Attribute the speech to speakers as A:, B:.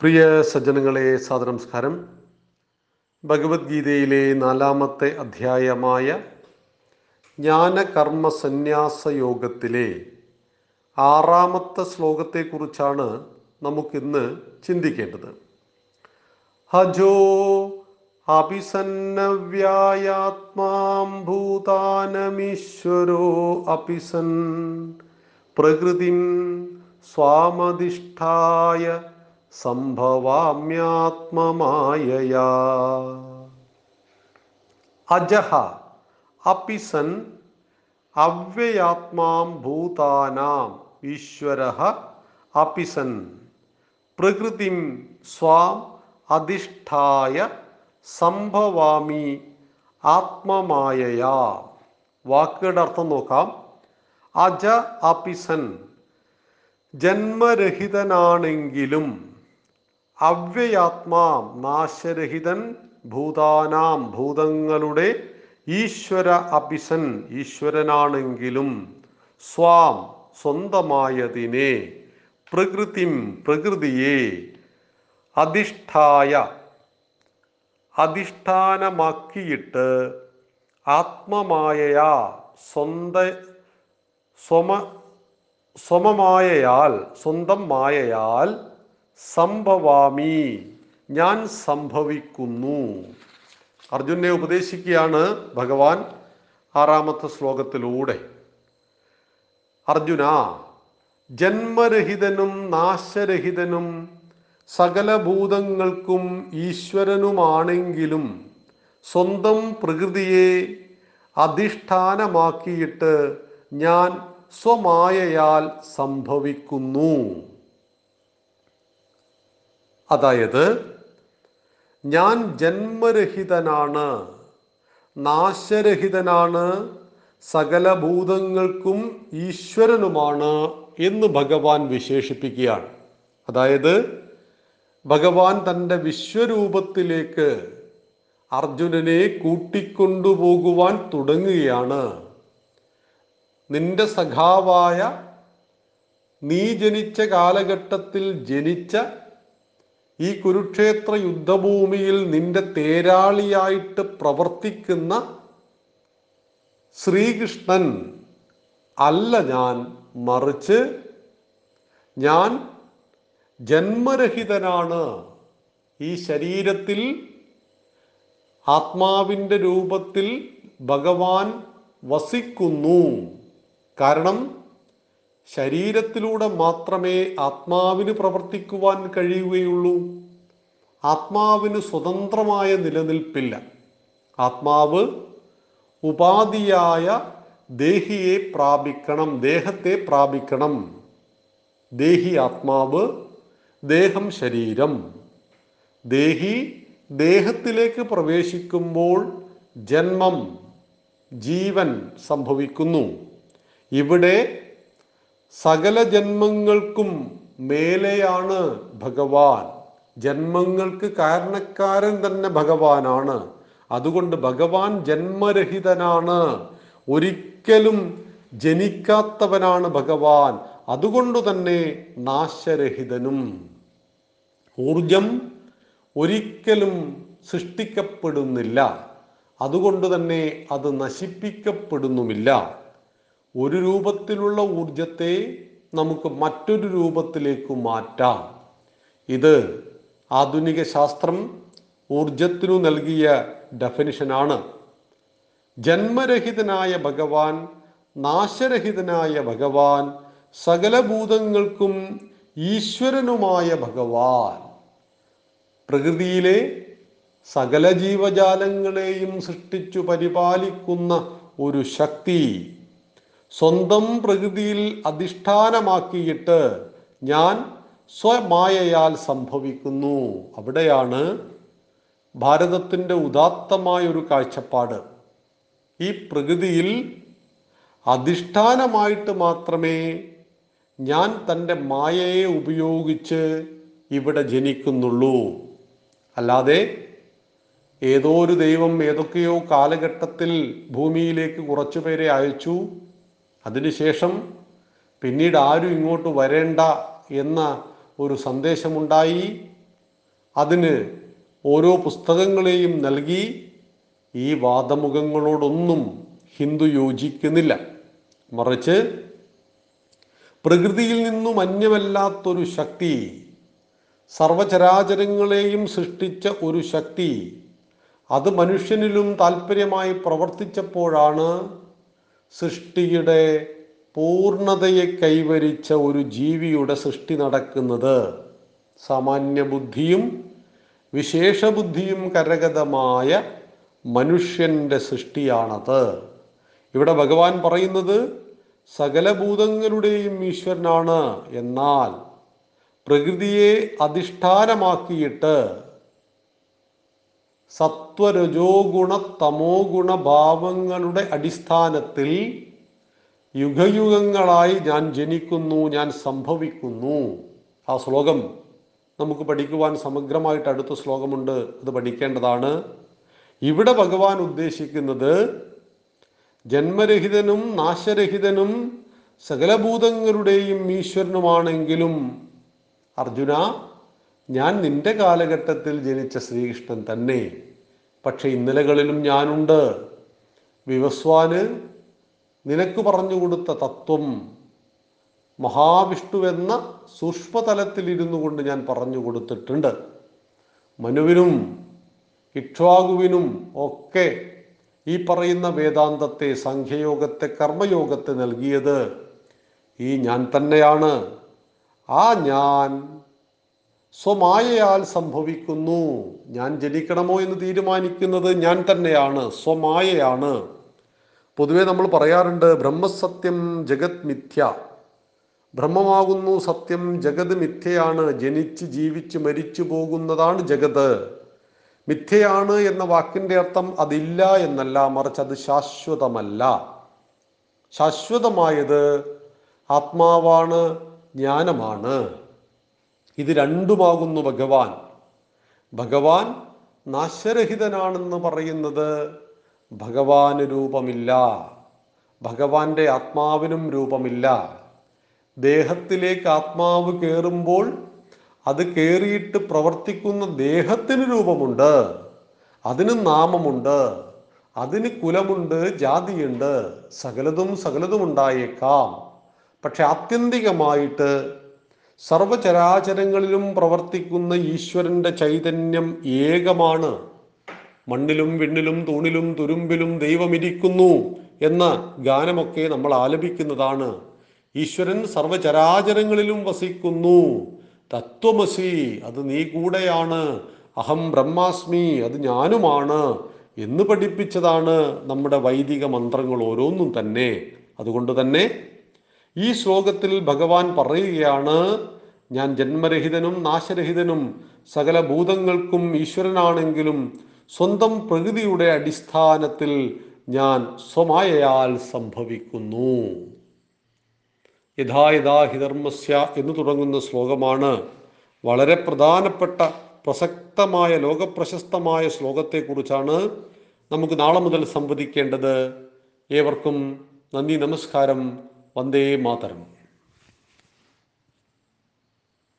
A: പ്രിയ സജ്ജനങ്ങളെ സാദനമസ്കാരം ഭഗവത്ഗീതയിലെ നാലാമത്തെ അധ്യായമായ ജ്ഞാനകർമ്മ സന്യാസ യോഗത്തിലെ ആറാമത്തെ ശ്ലോകത്തെക്കുറിച്ചാണ് നമുക്കിന്ന് ചിന്തിക്കേണ്ടത്. ഹജോ അഭിസന്നവ്യായാത്മാംഭൂതാനമീശ്വരോ ഭൂതാനമീശ്വരോ അപിസൻ പ്രകൃതിം സ്വാമധിഷ്ഠായ സംഭവാമ്യാത്മമായയാ. അജഹ അപിസൻ അവ്യയാത്മാം ഭൂതാനാം ഈശ്വര അപിസൻ. പ്രകൃതിം സ്വാം അധിഷ്ഠായ സംഭവാമി ആത്മമായയാ. വാക്കുകളുടെ അർത്ഥം നോക്കാം. അജ അപിസൻ. ജന്മരഹിതനാണെങ്കിലും അവ്യയാത്മാം നാശരഹിതൻ ഭൂതാനാം ഭൂതങ്ങളുടെ ഈശ്വര അപിസൻ ഈശ്വരനാണെങ്കിലും സ്വാം സ്വന്തമായതിനെ പ്രകൃതിം പ്രകൃതിയെ അധിഷ്ഠായ അധിഷ്ഠാനമാക്കിയിട്ട് ആത്മമായയാ സ്വന്ത സ്വമ സ്വമമായയാൽ സ്വന്തം മായയാൽ സംഭവാമി. ഞാൻ സംഭവിക്കുന്നു. അർജുനെ ഉപദേശിക്കുകയാണ് ഭഗവാൻ ആറാമത്തെ ശ്ലോകത്തിലൂടെ. അർജുന ജന്മരഹിതനും നാശരഹിതനും സകല ഭൂതങ്ങൾക്കും ഈശ്വരനുമാണെങ്കിലും സ്വന്തം പ്രകൃതിയെ അധിഷ്ഠാനമാക്കിയിട്ട് ഞാൻ സ്വമായയാൽ സംഭവിക്കുന്നു. അതായത് ഞാൻ ജന്മരഹിതനാണ് നാശരഹിതനാണ് സകല ഭൂതങ്ങൾക്കും ഈശ്വരനുമാണ് എന്ന് ഭഗവാൻ വിശേഷിപ്പിക്കുകയാണ്. അതായത് ഭഗവാൻ തന്റെ വിശ്വരൂപത്തിലേക്ക് അർജുനനെ കൂട്ടിക്കൊണ്ടുപോകുവാൻ തുടങ്ങുകയാണ്. നിന്റെ സഖാവായ നീ ജനിച്ച കാലഘട്ടത്തിൽ ജനിച്ച ഈ കുരുക്ഷേത്ര യുദ്ധഭൂമിയിൽ നിന്റെ തേരാളിയായിട്ട് പ്രവർത്തിക്കുന്ന ശ്രീകൃഷ്ണൻ അല്ല ഞാൻ മറിച്ച് ഞാൻ ജന്മരഹിതനാണ്. ഈ ശരീരത്തിൽ ആത്മാവിന്റെ രൂപത്തിൽ ഭഗവാൻ വസിക്കുന്നു. കാരണം ശരീരത്തിലൂടെ മാത്രമേ ആത്മാവിന് പ്രവർത്തിക്കുവാൻ കഴിയുകയുള്ളൂ. ആത്മാവിന് സ്വതന്ത്രമായ നിലനിൽപ്പില്ല. ആത്മാവ് ഉപാധിയായ ദേഹിയെ പ്രാപിക്കണം ദേഹത്തെ പ്രാപിക്കണം. ദേഹി ആത്മാവ് ദേഹം ശരീരം. ദേഹി ദേഹത്തിലേക്ക് പ്രവേശിക്കുമ്പോൾ ജന്മം ജീവൻ സംഭവിക്കുന്നു. ഇവിടെ സകല ജന്മങ്ങൾക്കും മേലെയാണ് ഭഗവാൻ. ജന്മങ്ങൾക്ക് കാരണക്കാരൻ തന്നെ ഭഗവാനാണ്. അതുകൊണ്ട് ഭഗവാൻ ജന്മരഹിതനാണ്. ഒരിക്കലും ജനിക്കാത്തവനാണ് ഭഗവാൻ. അതുകൊണ്ട് തന്നെ നാശരഹിതനും. ഊർജം ഒരിക്കലും സൃഷ്ടിക്കപ്പെടുന്നില്ല. അതുകൊണ്ട് തന്നെ അത് നശിപ്പിക്കപ്പെടുന്നുമില്ല. ഒരു രൂപത്തിലുള്ള ഊർജത്തെ നമുക്ക് മറ്റൊരു രൂപത്തിലേക്ക് മാറ്റാം. ഇത് ആധുനിക ശാസ്ത്രം ഊർജത്തിനു നൽകിയ ഡെഫിനിഷനാണ് ജന്മരഹിതനായ ഭഗവാൻ നാശരഹിതനായ ഭഗവാൻ സകലഭൂതങ്ങൾക്കും ഈശ്വരനുമായ ഭഗവാൻ. പ്രകൃതിയിലെ സകല ജീവജാലങ്ങളെയും സൃഷ്ടിച്ചു പരിപാലിക്കുന്ന ഒരു ശക്തി സ്വന്തം പ്രകൃതിയിൽ അധിഷ്ഠാനമാക്കിയിട്ട് ഞാൻ സ്വമായയാൽ സംഭവിക്കുന്നു. അവിടെയാണ് ഭാരതത്തിന്റെ ഉദാത്തമായ ഒരു കാഴ്ചപ്പാട്. ഈ പ്രകൃതിയിൽ അധിഷ്ഠാനമായിട്ട് മാത്രമേ ഞാൻ തന്റെ മായയെ ഉപയോഗിച്ച് ഇവിടെ ജനിക്കുന്നുള്ളൂ. അല്ലാതെ ഏതോ ഒരു ദൈവം ഏതൊക്കെയോ കാലഘട്ടത്തിൽ ഭൂമിയിലേക്ക് കുറച്ചുപേരെ അയച്ചു. അതിനുശേഷം പിന്നീട് ആരും ഇങ്ങോട്ട് വരേണ്ട എന്ന ഒരു സന്ദേശമുണ്ടായി. അതിന് ഓരോ പുസ്തകങ്ങളെയും നൽകി. ഈ വാദമുഖങ്ങളോടൊന്നും ഹിന്ദു യോജിക്കുന്നില്ല. മറിച്ച് പ്രകൃതിയിൽ നിന്നും അന്യമല്ലാത്തൊരു ശക്തി സർവചരാചരങ്ങളെയും സൃഷ്ടിച്ച ഒരു ശക്തി അത് മനുഷ്യനിലും താല്പര്യമായി പ്രവർത്തിച്ചപ്പോഴാണ് സൃഷ്ടിയുടെ പൂർണതയെ കൈവരിച്ച ഒരു ജീവിയുടെ സൃഷ്ടി നടക്കുന്നത് സാമാന്യ ബുദ്ധിയും വിശേഷബുദ്ധിയും കരഗതമായ മനുഷ്യന്റെ സൃഷ്ടിയാണത്. ഇവിടെ ഭഗവാൻ പറയുന്നത് സകല ഭൂതങ്ങളുടെയും ഈശ്വരനാണ്. എന്നാൽ പ്രകൃതിയെ അധിഷ്ഠാനമാക്കിയിട്ട് സത്വരജോ ഗുണ തമോ ഗുണ ഭാവങ്ങളുടെ അടിസ്ഥാനത്തിൽ യുഗയുഗങ്ങളായി ഞാൻ ജനിക്കുന്നു ഞാൻ സംഭവിക്കുന്നു. ആ ശ്ലോകം നമുക്ക് പഠിക്കുവാൻ സമഗ്രമായിട്ട് അടുത്ത ശ്ലോകമുണ്ട്. അത് പഠിക്കേണ്ടതാണ്. ഇവിടെ ഭഗവാൻ ഉദ്ദേശിക്കുന്നത് ജന്മരഹിതനും നാശരഹിതനും സകലഭൂതങ്ങളുടെയും ഈശ്വരനുമാണെങ്കിലും അർജുന ഞാൻ നിന്റെ കാലഘട്ടത്തിൽ ജനിച്ച ശ്രീകൃഷ്ണൻ തന്നെ പക്ഷെ ഇന്നലകളിലും ഞാനുണ്ട്. വിവസ്വാന് നിനക്ക് പറഞ്ഞു കൊടുത്ത തത്വം മഹാവിഷ്ണുവെന്ന സൂക്ഷ്മതലത്തിൽ ഇരുന്നു കൊണ്ട് ഞാൻ പറഞ്ഞു കൊടുത്തിട്ടുണ്ട്. മനുവിനും ഇക്ഷ്വാകുവിനും ഒക്കെ ഈ പറയുന്ന വേദാന്തത്തെ സംഖ്യയോഗത്തെ കർമ്മയോഗത്തെ നൽകിയത് ഈ ഞാൻ തന്നെയാണ്. ആ ഞാൻ സ്വമായയാൽ സംഭവിക്കുന്നു. ഞാൻ ജനിക്കണമോ എന്ന് തീരുമാനിക്കുന്നത് ഞാൻ തന്നെയാണ്. സ്വമായയാണ്. പൊതുവെ നമ്മൾ പറയാറുണ്ട് ബ്രഹ്മസത്യം ജഗത് മിഥ്യ. ബ്രഹ്മമാകുന്നു സത്യം ജഗത് മിഥ്യയാണ്. ജനിച്ച് ജീവിച്ച് മരിച്ചു പോകുന്നതാണ് ജഗത്. മിഥ്യയാണ് എന്ന വാക്കിന്റെ അർത്ഥം അതില്ല എന്നല്ല മറിച്ച് അത് ശാശ്വതമല്ല. ശാശ്വതമായത് ആത്മാവാണ് ജ്ഞാനമാണ്. ഇത് രണ്ടുമാകുന്നു ഭഗവാൻ. ഭഗവാൻ നാശരഹിതനാണെന്ന് പറയുന്നത് ഭഗവാന് രൂപമില്ല. ഭഗവാന്റെ ആത്മാവിനും രൂപമില്ല. ദേഹത്തിലേക്ക് ആത്മാവ് കയറുമ്പോൾ അത് കയറിയിട്ട് പ്രവർത്തിക്കുന്ന ദേഹത്തിന് രൂപമുണ്ട്. അതിന് നാമമുണ്ട്. അതിന് കുലമുണ്ട് ജാതിയുണ്ട്. സകലതും സകലതും ഉണ്ടായേക്കാം. പക്ഷെ ആത്യന്തികമായിട്ട് സർവചരാചരങ്ങളിലും പ്രവർത്തിക്കുന്ന ഈശ്വരന്റെ ചൈതന്യം ഏകമാണ്. മണ്ണിലും വിണ്ണിലും തൂണിലും തുരുമ്പിലും ദൈവമിരിക്കുന്നു എന്ന ഗാനമൊക്കെ നമ്മൾ ആലപിക്കുന്നതാണ്. ഈശ്വരൻ സർവചരാചരങ്ങളിലും വസിക്കുന്നു. തത്വമസി അത് നീ കൂടെയാണ്. അഹം ബ്രഹ്മാസ്മി അത് ഞാനുമാണ് എന്ന് പഠിപ്പിച്ചതാണ് നമ്മുടെ വൈദിക മന്ത്രങ്ങൾ ഓരോന്നും തന്നെ. അതുകൊണ്ട് തന്നെ ഈ ശ്ലോകത്തിൽ ഭഗവാൻ പറയുകയാണ് ഞാൻ ജന്മരഹിതനും നാശരഹിതനും സകല ഭൂതങ്ങൾക്കും ഈശ്വരനാണെങ്കിലും സ്വന്തം പ്രകൃതിയുടെ അടിസ്ഥാനത്തിൽ ഞാൻ സ്വമായയാൽ സംഭവിക്കുന്നു. യഥാ യഥാ ഹിധർമ്മസ്യ എന്ന് തുടങ്ങുന്ന ശ്ലോകമാണ് വളരെ പ്രധാനപ്പെട്ട പ്രസക്തമായ ലോകപ്രശസ്തമായ ശ്ലോകത്തെക്കുറിച്ചാണ് നമുക്ക് നാളെ മുതൽ സംവദിക്കേണ്ടത്. ഏവർക്കും നന്ദി നമസ്കാരം. വന്ദേ മാതരം.